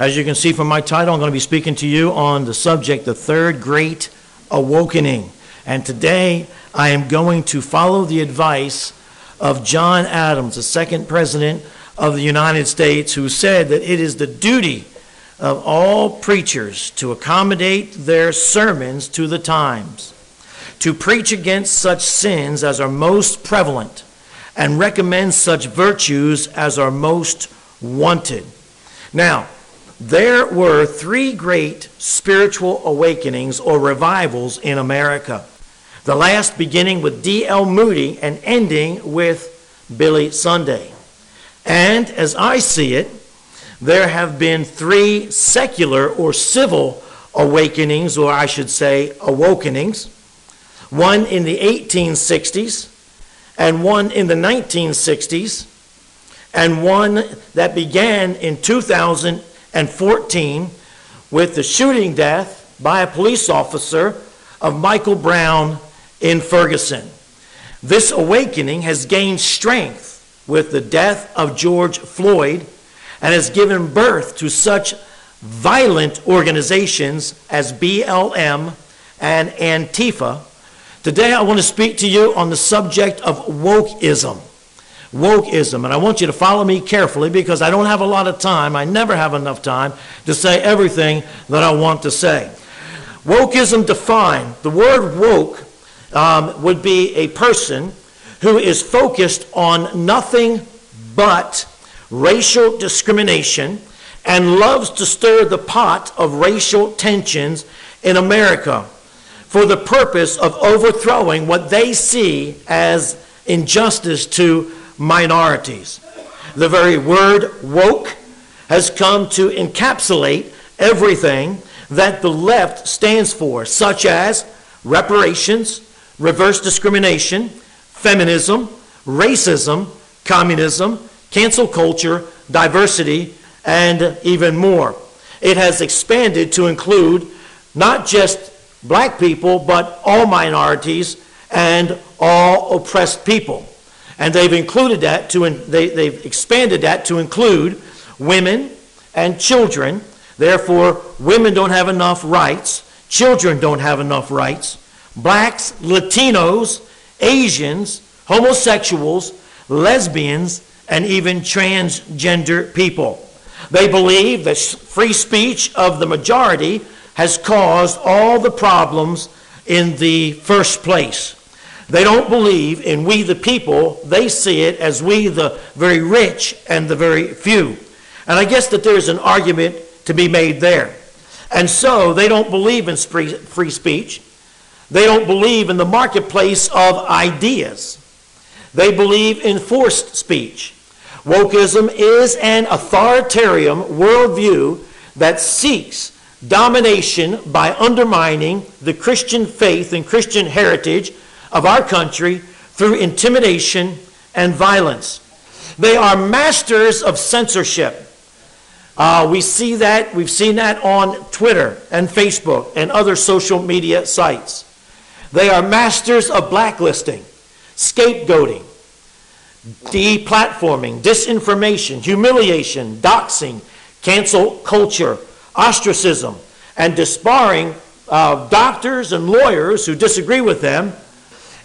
As you can see from my title, I'm going to be speaking to you on the subject, the third great awokening. And today I am going to follow the advice of John Adams, the second president of the United States, who said that it is the duty of all preachers to accommodate their sermons to the times, to preach against such sins as are most prevalent, and recommend such virtues as are most wanted. Now, there were three great spiritual awakenings or revivals in America. The last beginning with D.L. Moody and ending with Billy Sunday. And as I see it, there have been three secular or civil awakenings, or I should say, awokenings. One in the 1860s, and one in the 1960s, and one that began in 2000 and 14 with the shooting death by a police officer of Michael Brown in Ferguson. This awakening has gained strength with the death of George Floyd and has given birth to such violent organizations as BLM and Antifa. Today, I want to speak to you on the subject of wokeism wokeism. And I want you to follow me carefully because I don't have a lot of time. I never have enough time to say everything that I want to say. Wokeism defined, the word woke um, would be a person who is focused on nothing but racial discrimination and loves to stir the pot of racial tensions in America for the purpose of overthrowing what they see as injustice to minorities. The very word woke has come to encapsulate everything that the left stands for, such as reparations, reverse discrimination, feminism, racism, communism, cancel culture, diversity, and even more. It has expanded to include not just black people, but all minorities and all oppressed people. And they've included that to, they, they've expanded that to include women and children. Therefore, women don't have enough rights, children don't have enough rights. Blacks, Latinos, Asians, homosexuals, lesbians, and even transgender people. They believe that free speech of the majority has caused all the problems in the first place. They don't believe in we the people. They see it as we the very rich and the very few. And I guess that there's an argument to be made there. And so they don't believe in free speech. They don't believe in the marketplace of ideas. They believe in forced speech. Wokeism is an authoritarian worldview that seeks domination by undermining the Christian faith and Christian heritage of our country through intimidation and violence. They are masters of censorship. Uh, we see that, we've seen that on Twitter and Facebook and other social media sites. They are masters of blacklisting, scapegoating, deplatforming, disinformation, humiliation, doxing, cancel culture, ostracism, and disbarring uh, doctors and lawyers who disagree with them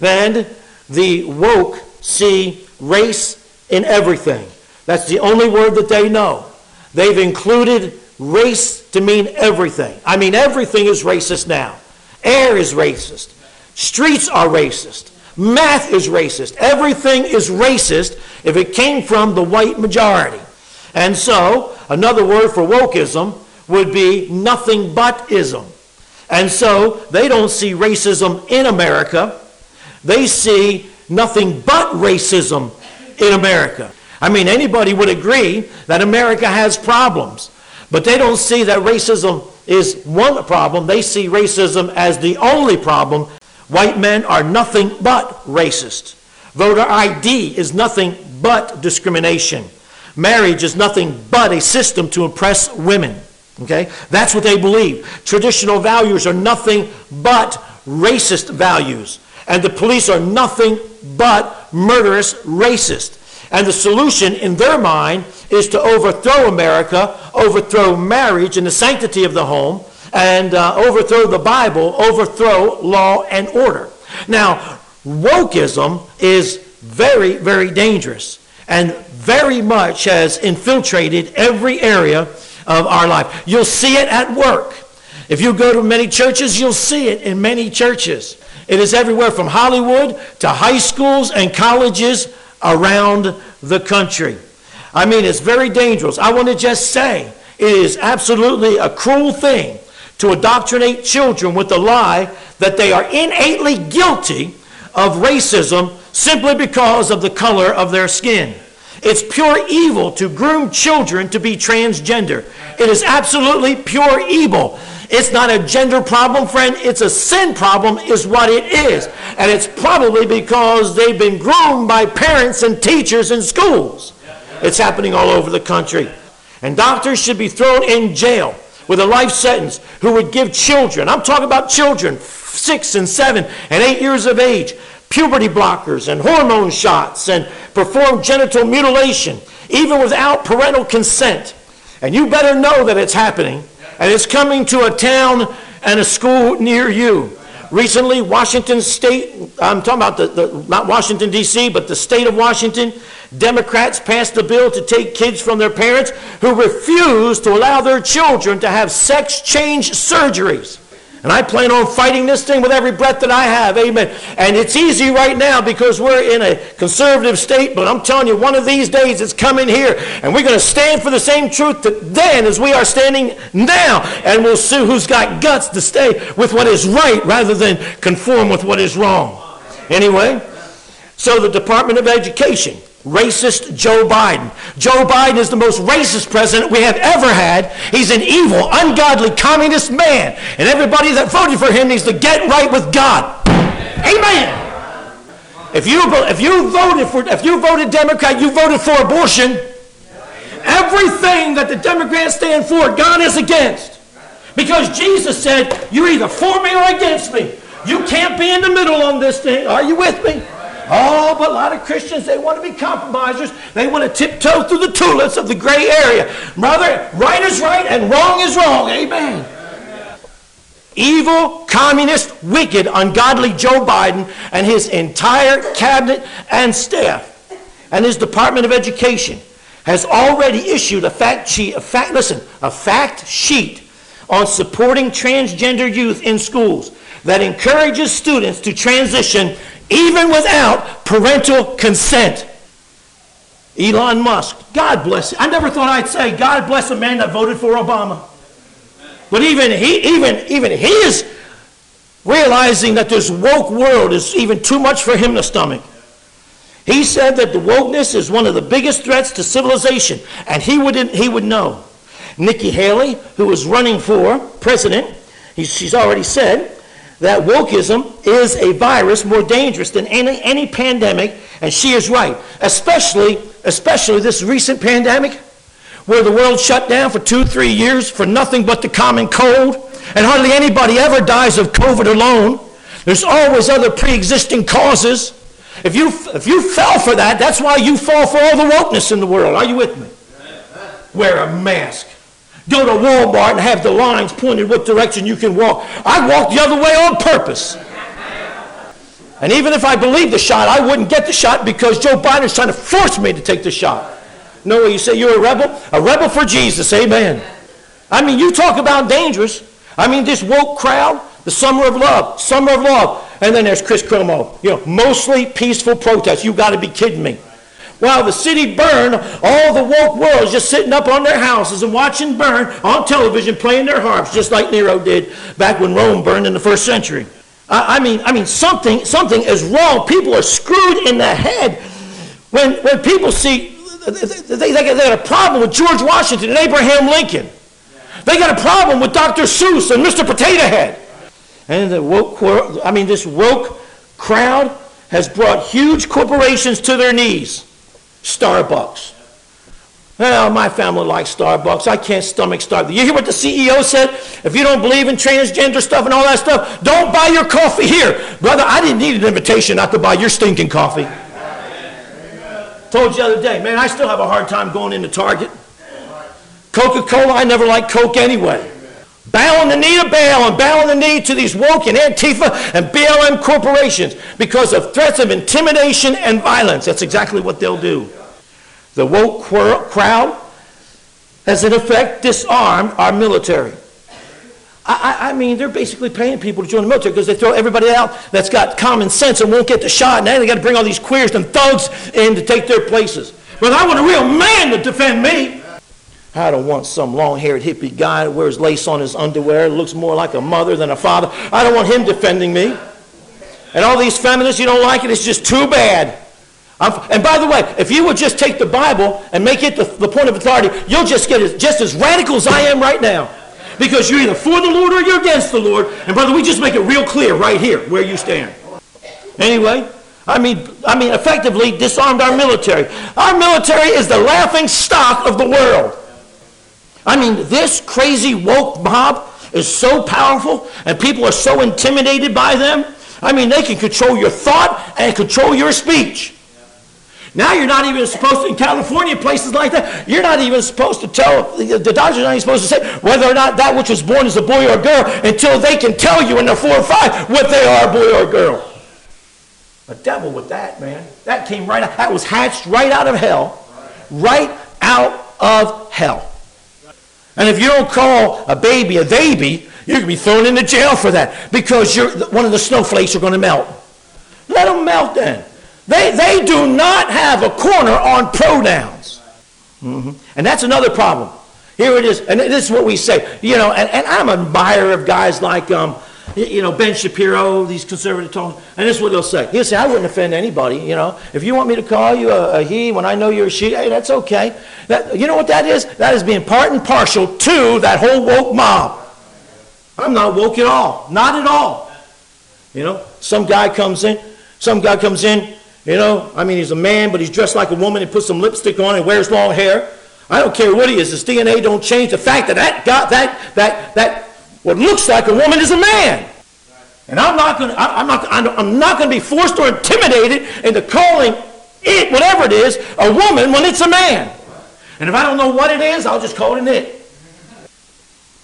and the woke see race in everything. That's the only word that they know. They've included race to mean everything. I mean, everything is racist now. Air is racist. Streets are racist. Math is racist. Everything is racist if it came from the white majority. And so, another word for wokeism would be nothing but ism. And so, they don't see racism in America they see nothing but racism in America. I mean, anybody would agree that America has problems, but they don't see that racism is one problem. They see racism as the only problem. White men are nothing but racist. Voter ID is nothing but discrimination. Marriage is nothing but a system to impress women. Okay? That's what they believe. Traditional values are nothing but racist values and the police are nothing but murderous racists. And the solution in their mind is to overthrow America, overthrow marriage and the sanctity of the home, and uh, overthrow the Bible, overthrow law and order. Now, wokeism is very, very dangerous and very much has infiltrated every area of our life. You'll see it at work. If you go to many churches, you'll see it in many churches. It is everywhere from Hollywood to high schools and colleges around the country. I mean, it's very dangerous. I want to just say it is absolutely a cruel thing to indoctrinate children with the lie that they are innately guilty of racism simply because of the color of their skin. It's pure evil to groom children to be transgender. It is absolutely pure evil. It's not a gender problem, friend. It's a sin problem, is what it is. And it's probably because they've been groomed by parents and teachers in schools. It's happening all over the country. And doctors should be thrown in jail with a life sentence who would give children, I'm talking about children, six and seven and eight years of age, puberty blockers and hormone shots and perform genital mutilation, even without parental consent. And you better know that it's happening and it's coming to a town and a school near you. Recently, Washington State, I'm talking about the, the not Washington, D.C., but the state of Washington, Democrats passed a bill to take kids from their parents who refuse to allow their children to have sex change surgeries. And I plan on fighting this thing with every breath that I have. Amen. And it's easy right now because we're in a conservative state, but I'm telling you, one of these days it's coming here. And we're going to stand for the same truth that then as we are standing now. And we'll see who's got guts to stay with what is right rather than conform with what is wrong. Anyway, so the Department of Education racist Joe Biden. Joe Biden is the most racist president we have ever had. He's an evil, ungodly, communist man. And everybody that voted for him needs to get right with God. Amen. If you, if you voted for, if you voted Democrat, you voted for abortion. Everything that the Democrats stand for, God is against. Because Jesus said, you're either for me or against me. You can't be in the middle on this thing. Are you with me? Oh, but a lot of Christians, they want to be compromisers. They want to tiptoe through the tulips of the gray area. Brother, right is right and wrong is wrong. Amen. Evil, communist, wicked, ungodly Joe Biden and his entire cabinet and staff and his Department of Education has already issued a fact sheet, a fact, listen, a fact sheet on supporting transgender youth in schools that encourages students to transition even without parental consent. Elon Musk, God bless him. I never thought I'd say, God bless a man that voted for Obama. But even he, even, even he is realizing that this woke world is even too much for him to stomach. He said that the wokeness is one of the biggest threats to civilization, and he would, he would know. Nikki Haley, who is running for president, she's already said that wokeism is a virus more dangerous than any, any pandemic, and she is right. Especially, especially this recent pandemic, where the world shut down for two, three years for nothing but the common cold, and hardly anybody ever dies of COVID alone. There's always other pre-existing causes. If you, if you fell for that, that's why you fall for all the wokeness in the world. Are you with me? Wear a mask go to Walmart and have the lines pointed what direction you can walk. I walk the other way on purpose. And even if I believe the shot, I wouldn't get the shot because Joe Biden is trying to force me to take the shot. No, way you say you're a rebel? A rebel for Jesus, amen. I mean, you talk about dangerous. I mean, this woke crowd, the summer of love, summer of love. And then there's Chris Cuomo. You know, mostly peaceful protests. You got to be kidding me. While the city burned, all the woke world is just sitting up on their houses and watching burn on television, playing their harps, just like Nero did back when Rome burned in the first century. I, I mean, I mean, something, something is wrong. People are screwed in the head when, when people see they, they, they got a problem with George Washington and Abraham Lincoln. They got a problem with Dr. Seuss and Mr. Potato Head. And the woke, I mean, this woke crowd has brought huge corporations to their knees. Starbucks. Well, my family likes Starbucks. I can't stomach Starbucks. You hear what the CEO said? If you don't believe in transgender stuff and all that stuff, don't buy your coffee here. Brother, I didn't need an invitation not to buy your stinking coffee. Told you the other day, man, I still have a hard time going into Target. Coca-Cola, I never liked Coke anyway. Bowing the knee to Baal and bowing the knee to these woke and Antifa and BLM corporations because of threats of intimidation and violence. That's exactly what they'll do. The woke crowd has in effect disarmed our military. I, I, mean, they're basically paying people to join the military because they throw everybody out that's got common sense and won't get the shot. Then they got to bring all these queers and thugs in to take their places. But I want a real man to defend me. I don't want some long-haired hippie guy that wears lace on his underwear, looks more like a mother than a father. I don't want him defending me. And all these feminists, you don't like it, it's just too bad. I'm, and by the way, if you would just take the Bible and make it the, the point of authority, you'll just get as, just as radical as I am right now. Because you're either for the Lord or you're against the Lord. And brother, we just make it real clear right here where you stand. Anyway, I mean, I mean, effectively disarmed our military. Our military is the laughing stock of the world. I mean, this crazy woke mob is so powerful and people are so intimidated by them. I mean, they can control your thought and control your speech. Now you're not even supposed to, in California, places like that, you're not even supposed to tell, the doctor's not even supposed to say whether or not that which was born is a boy or a girl until they can tell you in the four or five what they are, a boy or a girl. The devil with that, man. That came right out, that was hatched right out of hell. Right out of hell. And if you don't call a baby a baby, you can be thrown into jail for that because one of the snowflakes are going to melt. Let them melt then. They, they do not have a corner on pronouns. Mm-hmm. And that's another problem. Here it is, and this is what we say. You know, and, and I'm an admirer of guys like, um, you know, Ben Shapiro, these conservative tones, and this is what they'll say. He'll say, I wouldn't offend anybody, you know. If you want me to call you a, a he when I know you're a she, hey, that's okay. That, you know what that is? That is being part and partial to that whole woke mob. I'm not woke at all. Not at all. You know, some guy comes in, some guy comes in, you know, I mean, he's a man, but he's dressed like a woman. He puts some lipstick on and wears long hair. I don't care what he is. His DNA don't change the fact that that guy, that that that what looks like a woman is a man. And I'm not going. I'm not. I'm not going to be forced or intimidated into calling it whatever it is a woman when it's a man. And if I don't know what it is, I'll just call it an it.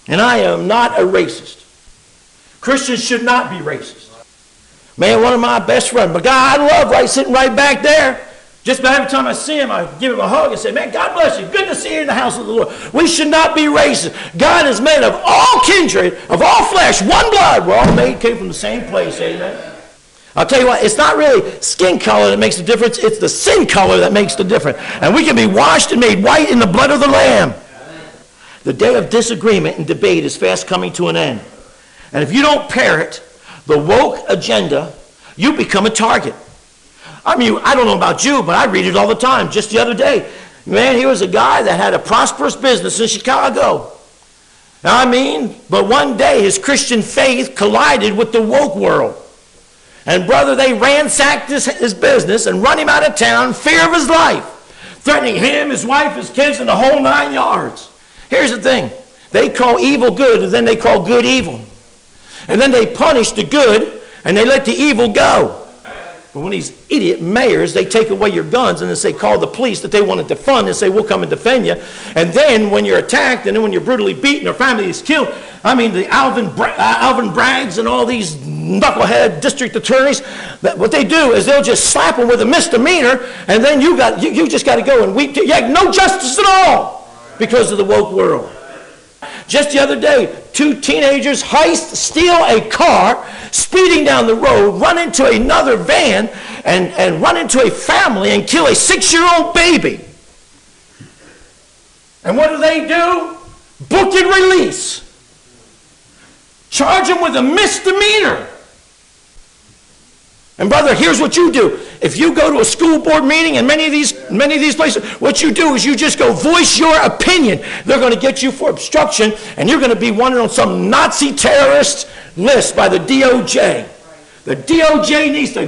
And I am not a racist. Christians should not be racist. Man, one of my best friends, but guy I love, right sitting right back there. Just about every time I see him, I give him a hug and say, Man, God bless you. Good to see you in the house of the Lord. We should not be racist. God is made of all kindred, of all flesh, one blood. We're all made, came from the same place. Amen. I'll tell you what, it's not really skin color that makes the difference, it's the sin color that makes the difference. And we can be washed and made white in the blood of the Lamb. The day of disagreement and debate is fast coming to an end. And if you don't parrot the woke agenda, you become a target. I mean, I don't know about you, but I read it all the time. Just the other day, man, he was a guy that had a prosperous business in Chicago. I mean, but one day his Christian faith collided with the woke world. And brother, they ransacked his, his business and run him out of town, fear of his life, threatening him, his wife, his kids, and the whole nine yards. Here's the thing. They call evil good, and then they call good evil. And then they punish the good, and they let the evil go. But when these idiot mayors, they take away your guns and they say, call the police that they want to defund and say, we'll come and defend you. And then when you're attacked and then when you're brutally beaten or family is killed, I mean, the Alvin, Bra- uh, Alvin Braggs and all these knucklehead district attorneys, that what they do is they'll just slap them with a misdemeanor and then you, got, you, you just got to go and weep. You have no justice at all because of the woke world. Just the other day, two teenagers heist, steal a car, speeding down the road, run into another van, and, and run into a family and kill a six year old baby. And what do they do? Book and release. Charge them with a misdemeanor. And brother, here's what you do. If you go to a school board meeting in many of these many of these places, what you do is you just go voice your opinion. They're going to get you for obstruction, and you're going to be wanted on some Nazi terrorist list by the DOJ. The DOJ needs to.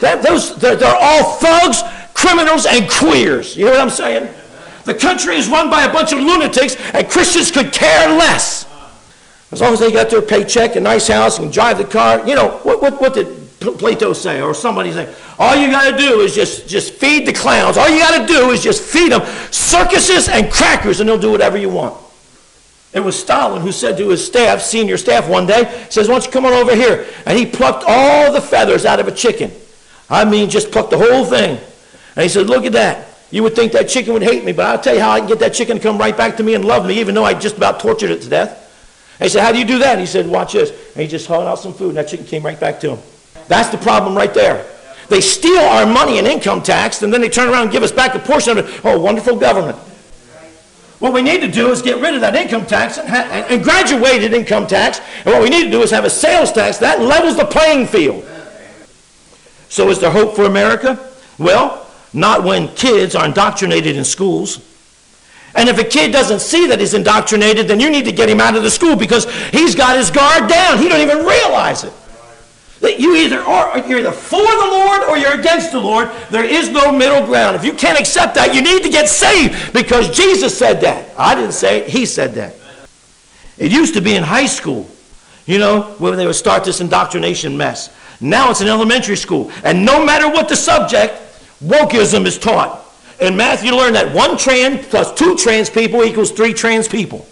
That, those they're, they're all thugs, criminals, and queers. You know what I'm saying? The country is run by a bunch of lunatics, and Christians could care less. As long as they got their paycheck, a nice house, and drive the car. You know what? What, what did Plato say, or somebody say, all you got to do is just, just feed the clowns. All you got to do is just feed them circuses and crackers, and they'll do whatever you want. It was Stalin who said to his staff, senior staff, one day, says, "Why don't you come on over here?" And he plucked all the feathers out of a chicken. I mean, just plucked the whole thing. And he said, "Look at that. You would think that chicken would hate me, but I'll tell you how I can get that chicken to come right back to me and love me, even though I just about tortured it to death." And he said, "How do you do that?" And he said, "Watch this." And he just hauled out some food, and that chicken came right back to him. That's the problem right there. They steal our money in income tax, and then they turn around and give us back a portion of it. Oh, wonderful government. What we need to do is get rid of that income tax and, and graduated income tax. And what we need to do is have a sales tax. That levels the playing field. So is there hope for America? Well, not when kids are indoctrinated in schools. And if a kid doesn't see that he's indoctrinated, then you need to get him out of the school because he's got his guard down. He don't even realize it. That you either are you're either for the Lord or you're against the Lord. There is no middle ground. If you can't accept that, you need to get saved because Jesus said that. I didn't say it, he said that. It used to be in high school, you know, when they would start this indoctrination mess. Now it's in elementary school. And no matter what the subject, wokeism is taught. In math, you learn that one trans plus two trans people equals three trans people.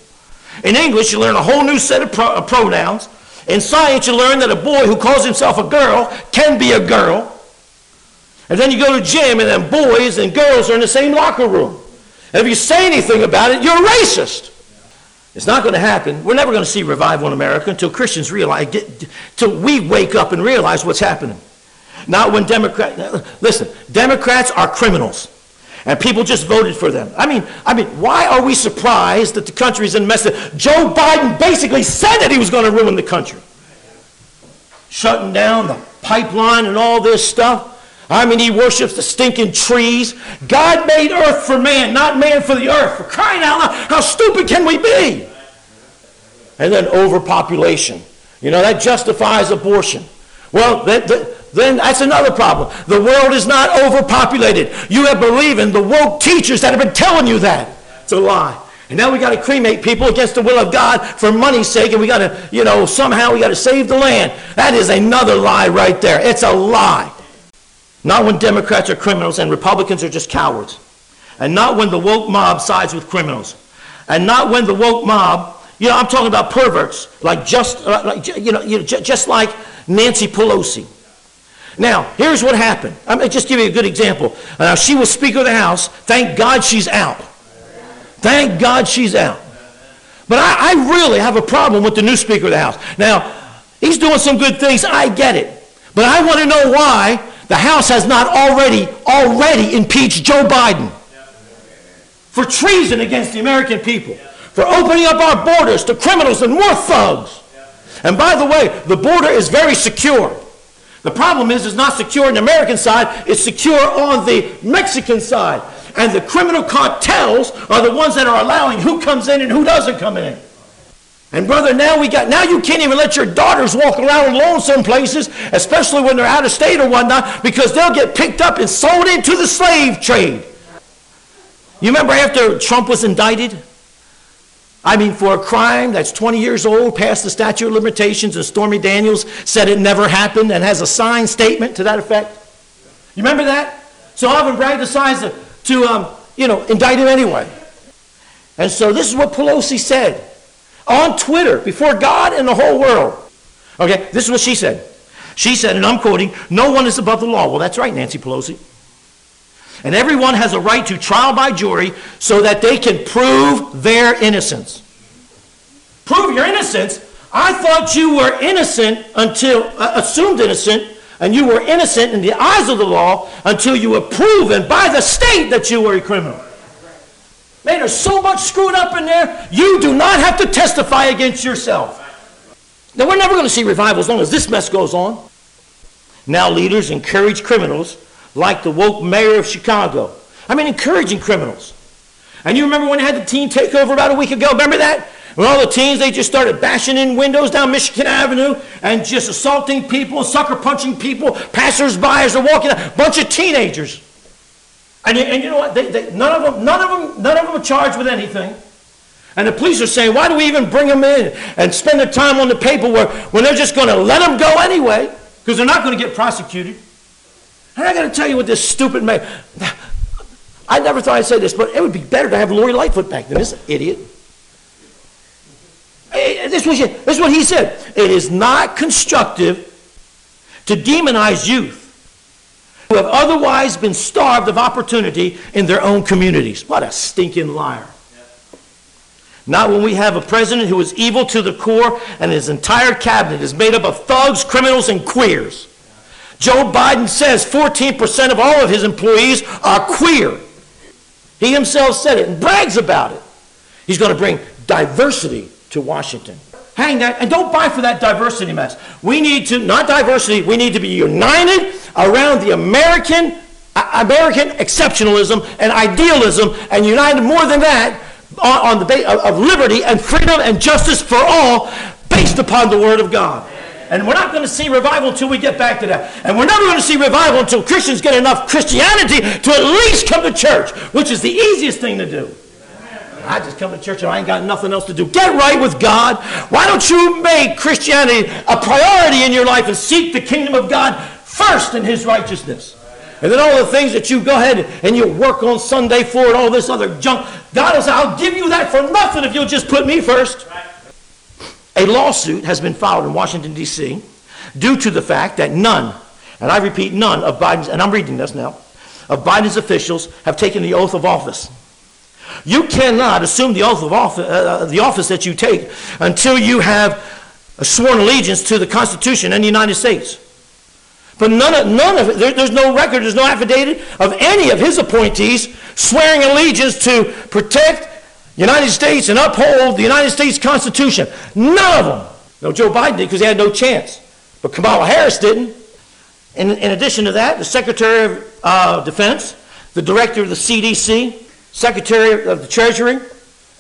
In English, you learn a whole new set of, pro- of pronouns. In science, you learn that a boy who calls himself a girl can be a girl. And then you go to gym, and then boys and girls are in the same locker room. And if you say anything about it, you're racist. It's not going to happen. We're never going to see revival in America until Christians realize, get, we wake up and realize what's happening. Not when Democrats, listen, Democrats are criminals. And people just voted for them. I mean, I mean, why are we surprised that the country's in mess? Joe Biden basically said that he was going to ruin the country. Shutting down the pipeline and all this stuff. I mean, he worships the stinking trees. God made earth for man, not man for the earth. For crying out loud, how stupid can we be? And then overpopulation. You know, that justifies abortion. Well, that, that, then that's another problem. The world is not overpopulated. You have believing the woke teachers that have been telling you that. It's a lie. And now we got to cremate people against the will of God for money's sake, and we got to, you know, somehow we got to save the land. That is another lie right there. It's a lie. Not when Democrats are criminals and Republicans are just cowards. And not when the woke mob sides with criminals. And not when the woke mob, you know, I'm talking about perverts, like just, uh, like, you know, just like Nancy Pelosi. Now, here's what happened. I'm just give you a good example. Now, she was Speaker of the House. Thank God she's out. Thank God she's out. But I, I really have a problem with the new Speaker of the House. Now, he's doing some good things. I get it. But I want to know why the House has not already, already impeached Joe Biden for treason against the American people, for opening up our borders to criminals and war thugs. And by the way, the border is very secure. The problem is it's not secure on the American side, it's secure on the Mexican side. And the criminal cartels are the ones that are allowing who comes in and who doesn't come in. And brother, now we got now you can't even let your daughters walk around alone some places, especially when they're out of state or whatnot, because they'll get picked up and sold into the slave trade. You remember after Trump was indicted? I mean, for a crime that's 20 years old, past the statute of limitations, and Stormy Daniels said it never happened and has a signed statement to that effect. You remember that? So Alvin Bragg decides to, to um, you know, indict him anyway. And so this is what Pelosi said on Twitter before God and the whole world. Okay, this is what she said. She said, and I'm quoting, no one is above the law. Well, that's right, Nancy Pelosi. And everyone has a right to trial by jury so that they can prove their innocence. Prove your innocence? I thought you were innocent until, uh, assumed innocent, and you were innocent in the eyes of the law until you were proven by the state that you were a criminal. Man, there's so much screwed up in there, you do not have to testify against yourself. Now, we're never going to see revival as long as this mess goes on. Now, leaders encourage criminals like the woke mayor of Chicago. I mean, encouraging criminals. And you remember when they had the teen takeover about a week ago? Remember that? When all the teens, they just started bashing in windows down Michigan Avenue and just assaulting people, sucker punching people, passersby as they're walking, a bunch of teenagers. And, and you know what? They, they, none, of them, none, of them, none of them are charged with anything. And the police are saying, why do we even bring them in and spend the time on the paperwork when they're just going to let them go anyway? because they're not going to get prosecuted. And I got to tell you what this stupid man. I never thought I'd say this, but it would be better to have Lori Lightfoot back than this idiot. Eh, eh, this, was, this is what he said. It is not constructive to demonize youth who have otherwise been starved of opportunity in their own communities. What a stinking liar. Not when we have a president who is evil to the core and his entire cabinet is made up of thugs, criminals, and queers. Joe Biden says 14% of all of his employees are queer. He himself said it and brags about it. He's going to bring diversity to Washington. Hang that, and don't buy for that diversity mess. We need to, not diversity, we need to be united around the American, uh, American exceptionalism and idealism, and united more than that on, on the base of liberty and freedom and justice for all based upon the Word of God. And we're not going to see revival until we get back to that. And we're never going to see revival until Christians get enough Christianity to at least come to church, which is the easiest thing to do. I just come to church and I ain't got nothing else to do. Get right with God. Why don't you make Christianity a priority in your life and seek the kingdom of God first in His righteousness? And then all the things that you go ahead and you work on Sunday for and all this other junk, God will say, I'll give you that for nothing if you'll just put me first. A lawsuit has been filed in Washington, D.C. due to the fact that none, and I repeat, none of Biden's, and I'm reading this now, of Biden's officials have taken the oath of office. You cannot assume the oath of office, uh, the office that you take until you have sworn allegiance to the Constitution and the United States. But none of, none of it, there, there's no record, there's no affidavit of any of his appointees swearing allegiance to protect United States and uphold the United States Constitution. None of them. No, Joe Biden did because he had no chance. But Kamala Harris didn't. In, in addition to that, the Secretary of uh, Defense, the Director of the CDC, Secretary of the Treasury,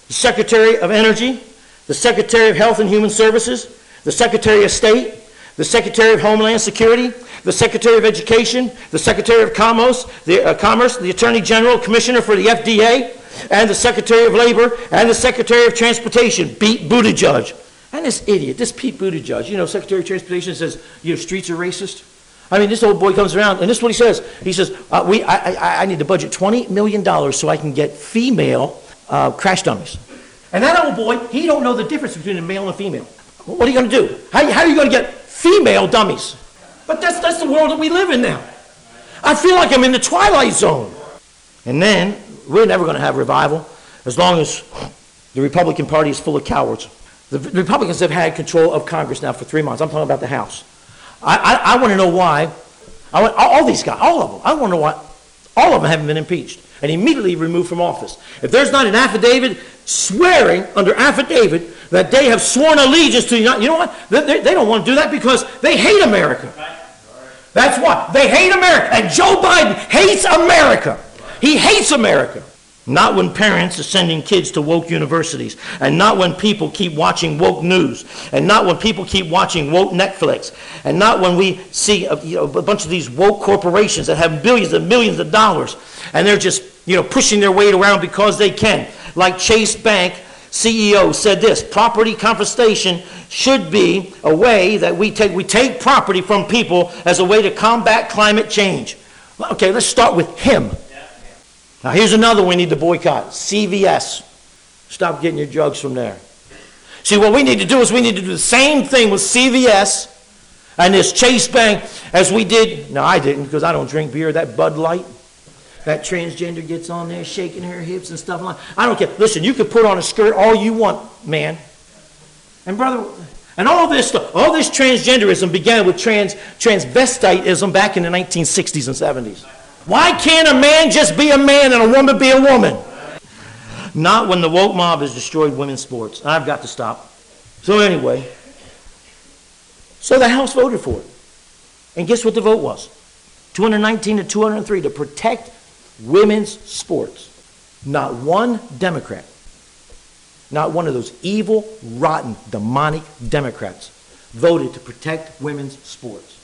the Secretary of Energy, the Secretary of Health and Human Services, the Secretary of State, the Secretary of Homeland Security, the Secretary of Education, the Secretary of Commerce, the, uh, Commerce, the Attorney General, Commissioner for the FDA, and the Secretary of Labor, and the Secretary of Transportation, Pete Buttigieg. And this idiot, this Pete Buttigieg, you know, Secretary of Transportation says, you know, streets are racist. I mean, this old boy comes around, and this is what he says. He says, uh, we, I, I, I, need to budget $20 million so I can get female uh, crash dummies. And that old boy, he don't know the difference between a male and a female. What are you going to do? How, how are you going to get female dummies? But that's, that's the world that we live in now. I feel like I'm in the twilight zone. And then we're never going to have revival as long as the Republican Party is full of cowards. The Republicans have had control of Congress now for three months. I'm talking about the House. I, I, I want to know why. I want, all these guys, all of them, I want to know why all of them haven't been impeached and immediately removed from office. If there's not an affidavit swearing under affidavit that they have sworn allegiance to the United, you know what? They, they don't want to do that because they hate America. That's why. They hate America. And Joe Biden hates America. He hates America. Not when parents are sending kids to woke universities, and not when people keep watching woke news, and not when people keep watching woke Netflix, and not when we see a, you know, a bunch of these woke corporations that have billions and millions of dollars, and they're just you know, pushing their weight around because they can. Like Chase Bank CEO said this property confiscation should be a way that we take, we take property from people as a way to combat climate change. Okay, let's start with him. Now, here's another we need to boycott CVS. Stop getting your drugs from there. See, what we need to do is we need to do the same thing with CVS and this Chase Bank as we did. No, I didn't because I don't drink beer. That Bud Light. That transgender gets on there shaking her hips and stuff like I don't care. Listen, you can put on a skirt all you want, man. And brother, and all this all this transgenderism began with trans transvestitism back in the 1960s and 70s. Why can't a man just be a man and a woman be a woman? Not when the woke mob has destroyed women's sports. I've got to stop. So anyway, so the House voted for it. And guess what the vote was? 219 to 203 to protect women's sports. Not one Democrat, not one of those evil, rotten, demonic Democrats voted to protect women's sports.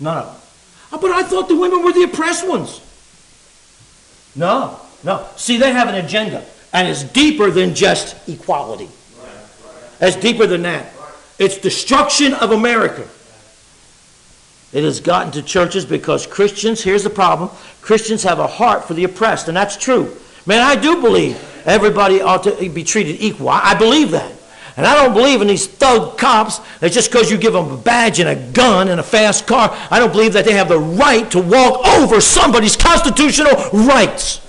None of them. Oh, but I thought the women were the oppressed ones. No, no. See, they have an agenda, and it's deeper than just equality. It's deeper than that. It's destruction of America. It has gotten to churches because Christians, here's the problem, Christians have a heart for the oppressed, and that's true. Man, I do believe everybody ought to be treated equal. I believe that. And I don't believe in these thug cops that just because you give them a badge and a gun and a fast car, I don't believe that they have the right to walk over somebody's constitutional rights.